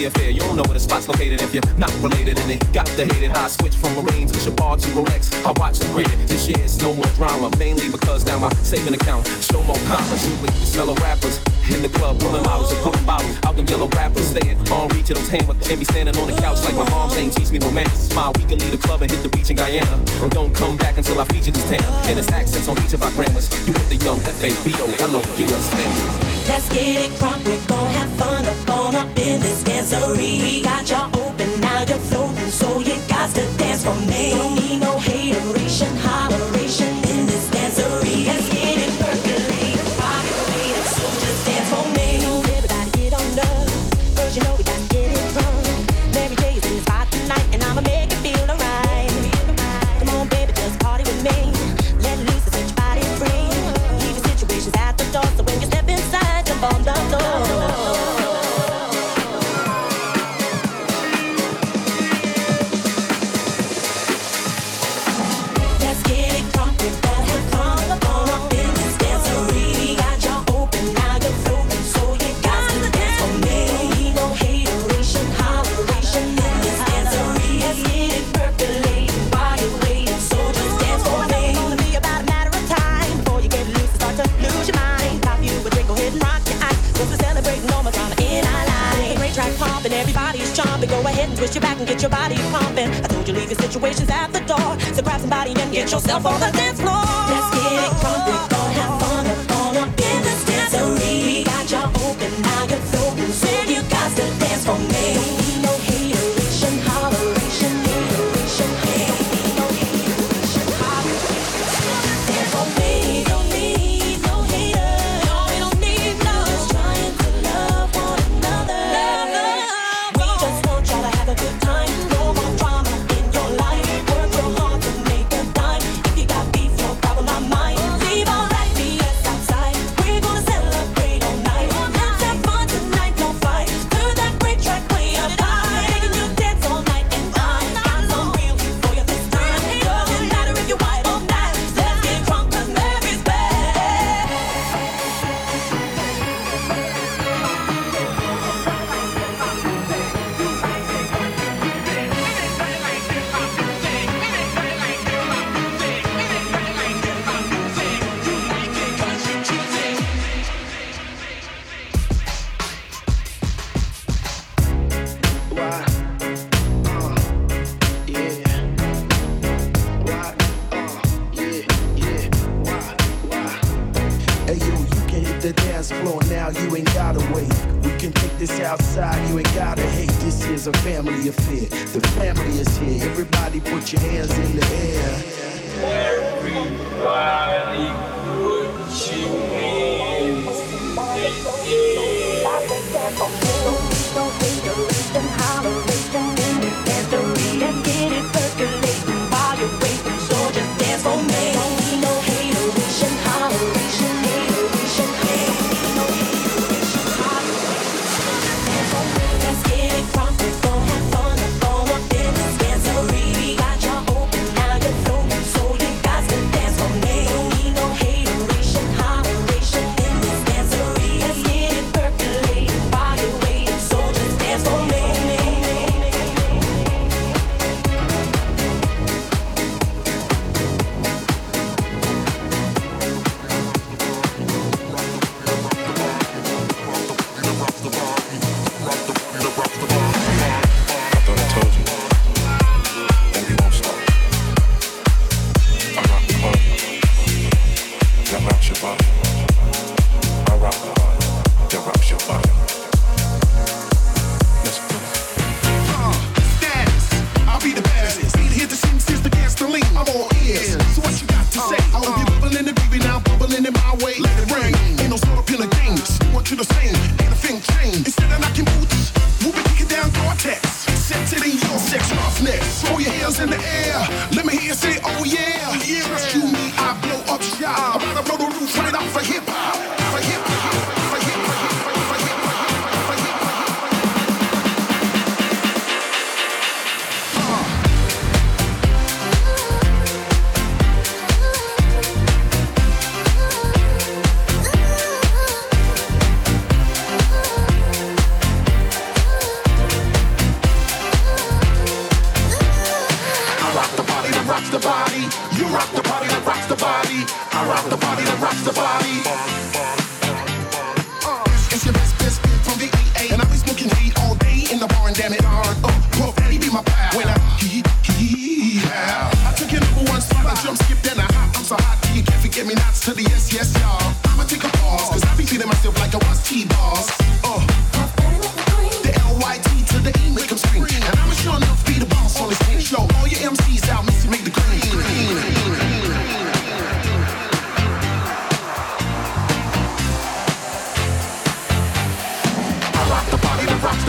play a fair. You don't know where the spot's located if you're not related and it got the hated. I switch from Marines to Shabar to Rolex. I watch the grid. This year it's no more drama, mainly because now my saving account show more commas. You with smell of rappers in the club, pulling models and putting bottles. Out them yellow rappers staying on reach of those hammers and be standing on the couch like my mom saying, teach me romance. Smile, we can leave the club and hit the beach in Guyana. Or don't come back until I feature this town. And it's accents on each of our grammars. You with the young F A B O L O, you understand? Let's get it crunk, we're have fun up on up in this dancery. We got y'all open, now you're floating, so you got to dance for me. Don't need no hateration, Holler. twist your back and get your body pumping. I told you leave your situations at the door. So grab somebody and get yourself on the dance floor. Let's get it crunk, we're gonna have fun up on up in the dancery. We got you open, now you're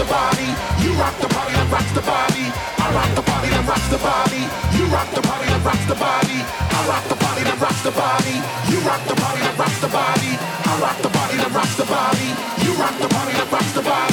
the body. You rock the party that rocks the body. I rock the party that rocks the body. You rock the party that rocks the body. I rock the party that rocks the body. You rock the party that rocks the body. I rock the party that rocks the body. You rock the party that rocks the body.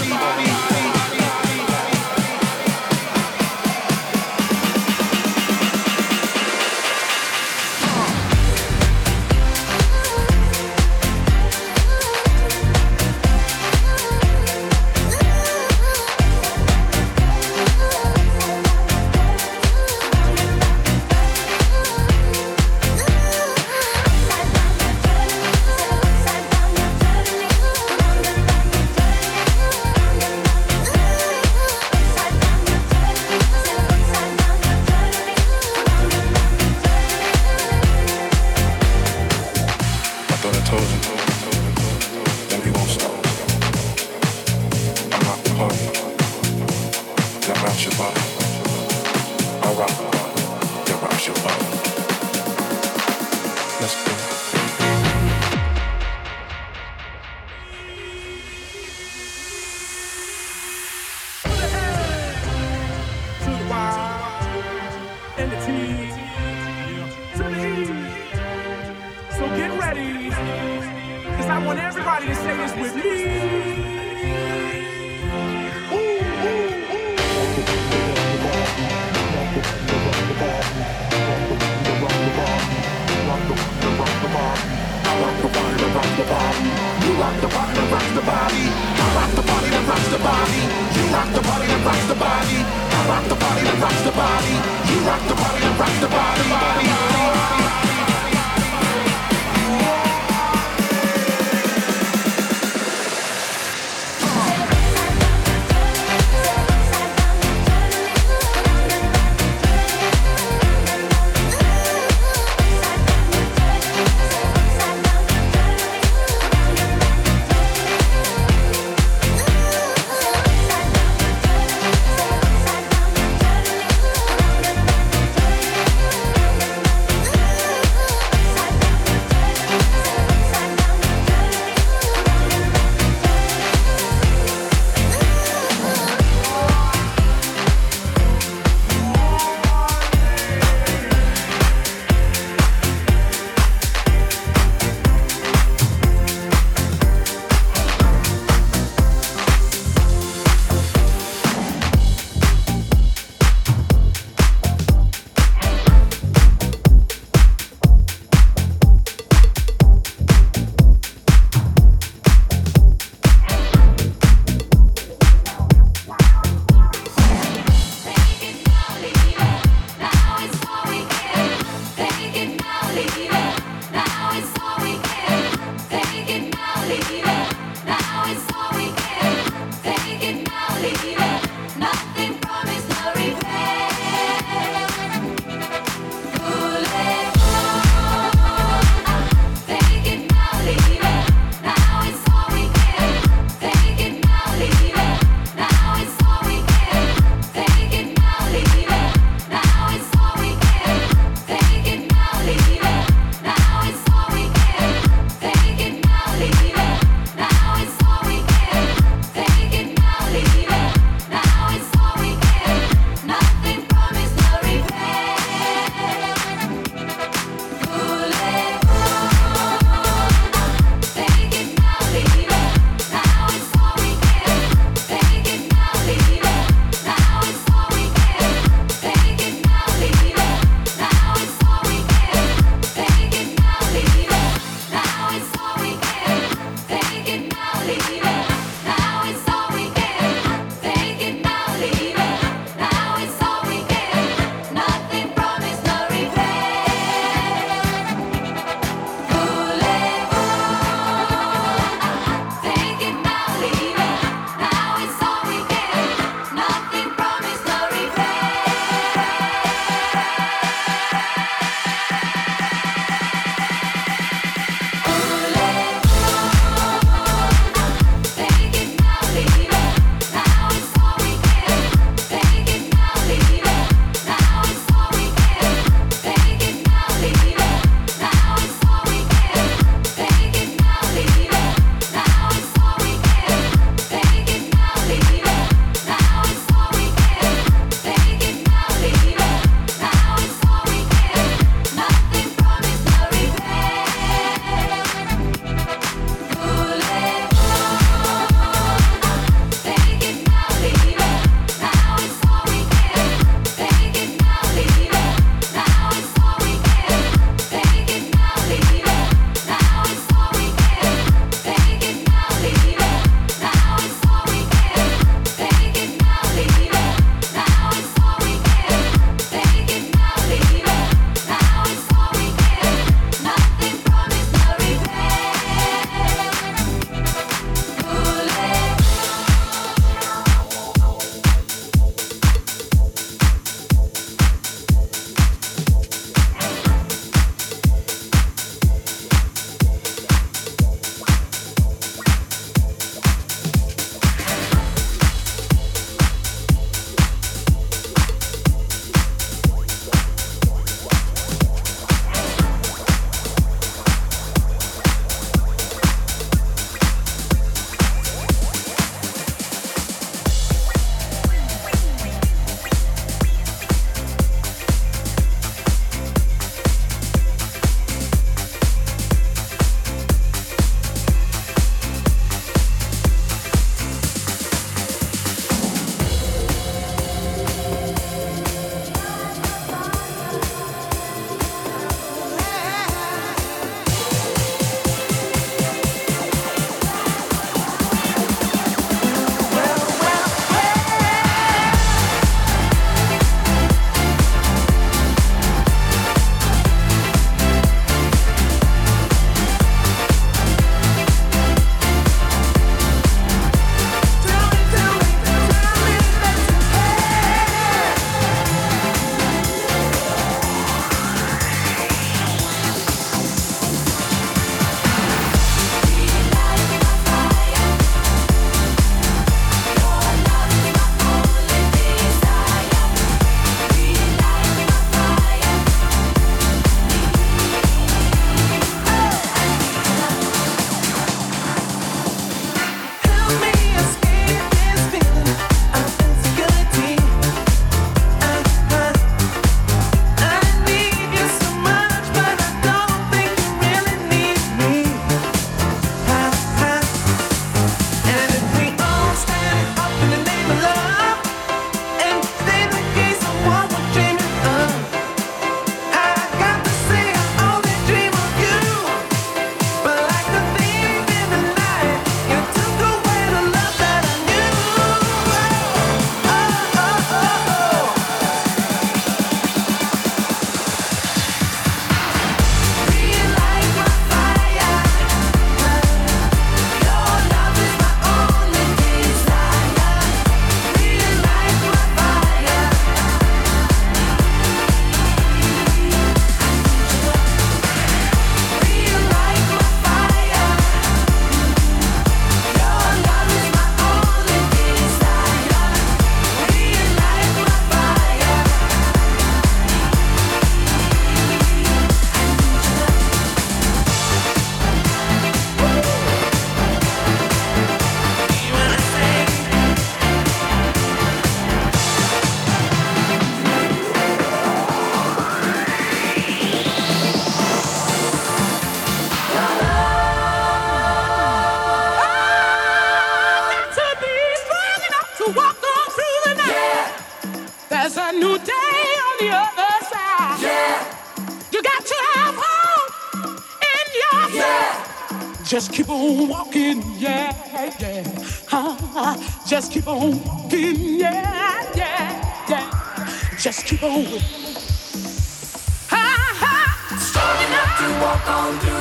Walk on through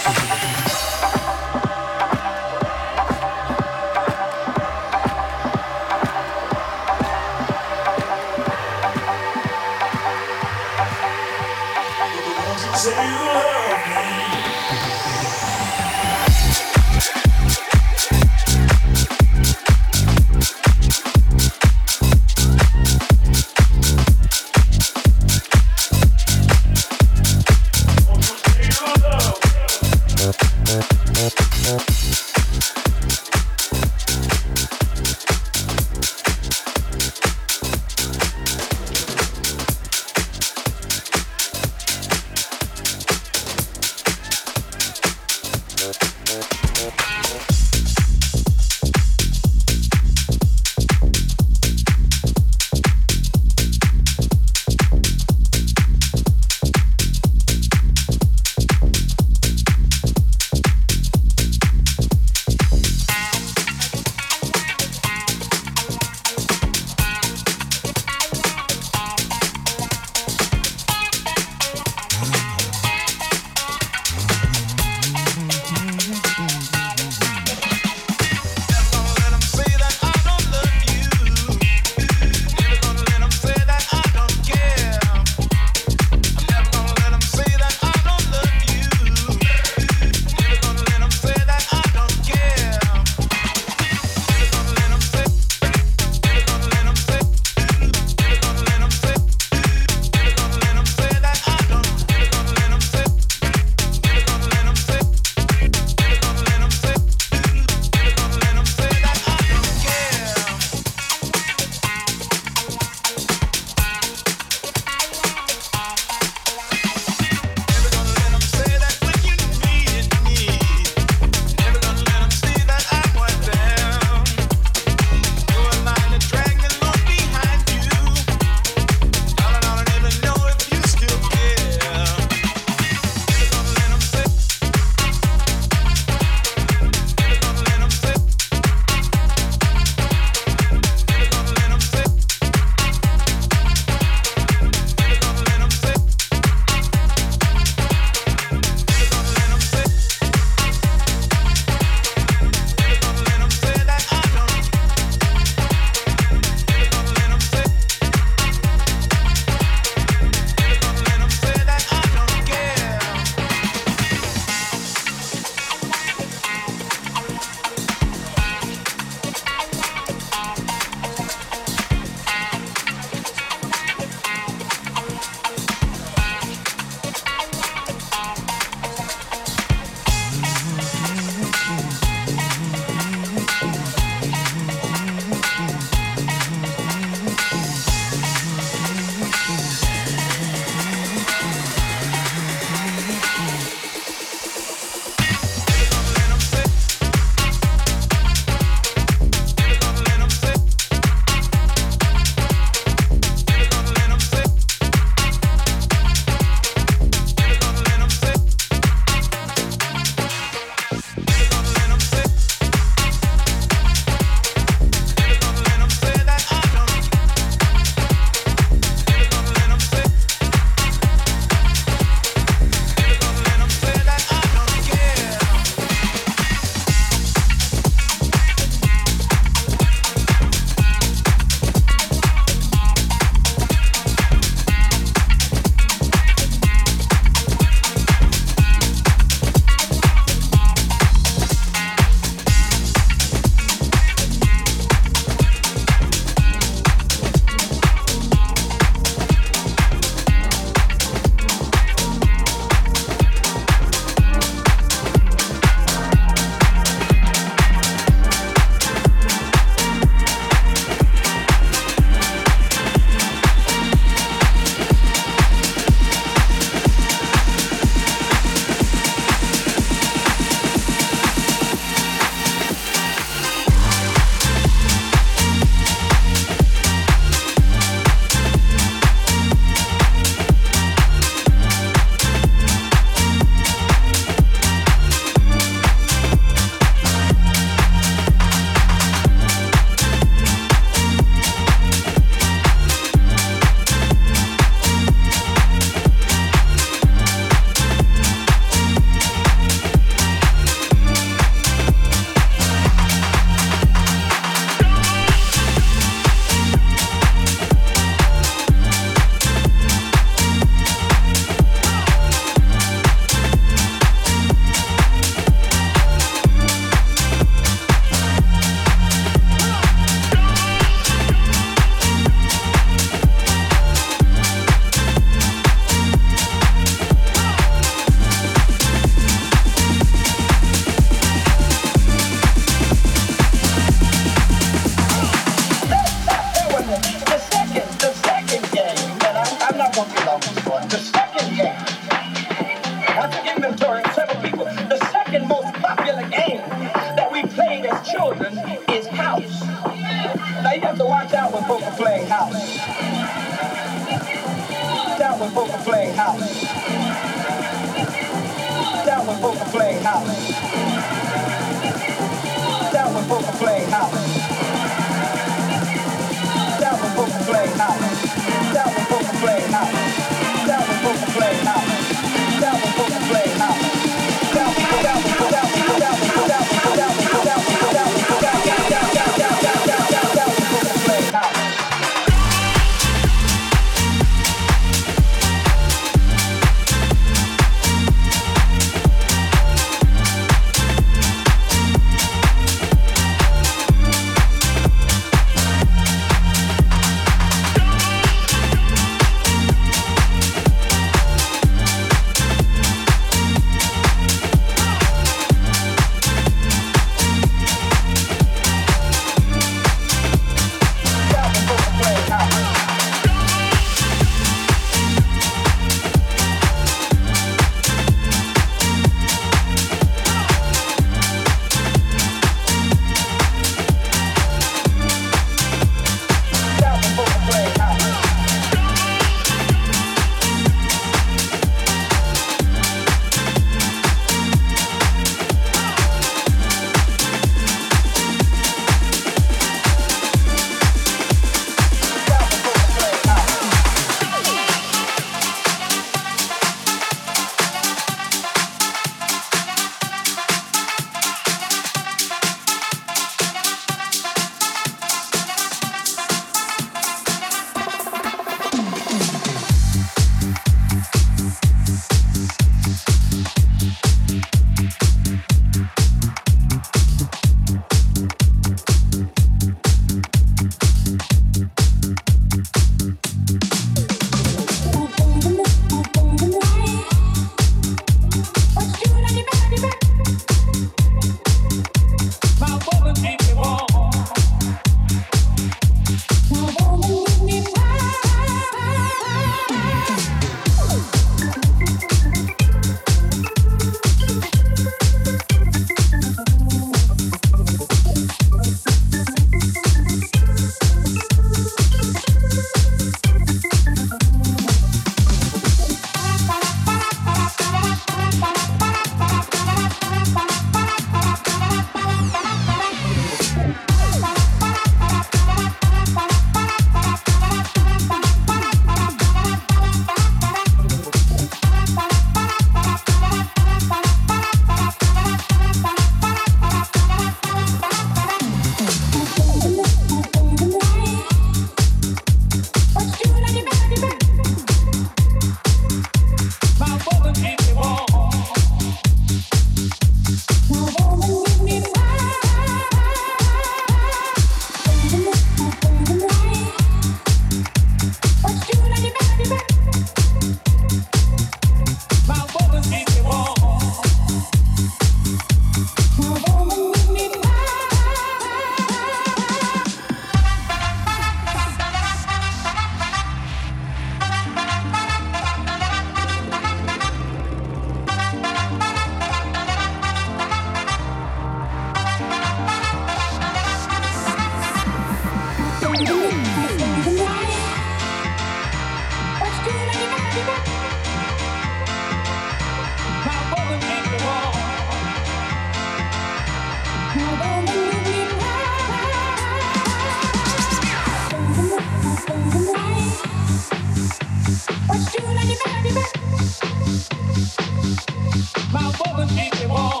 My woman keeps me warm.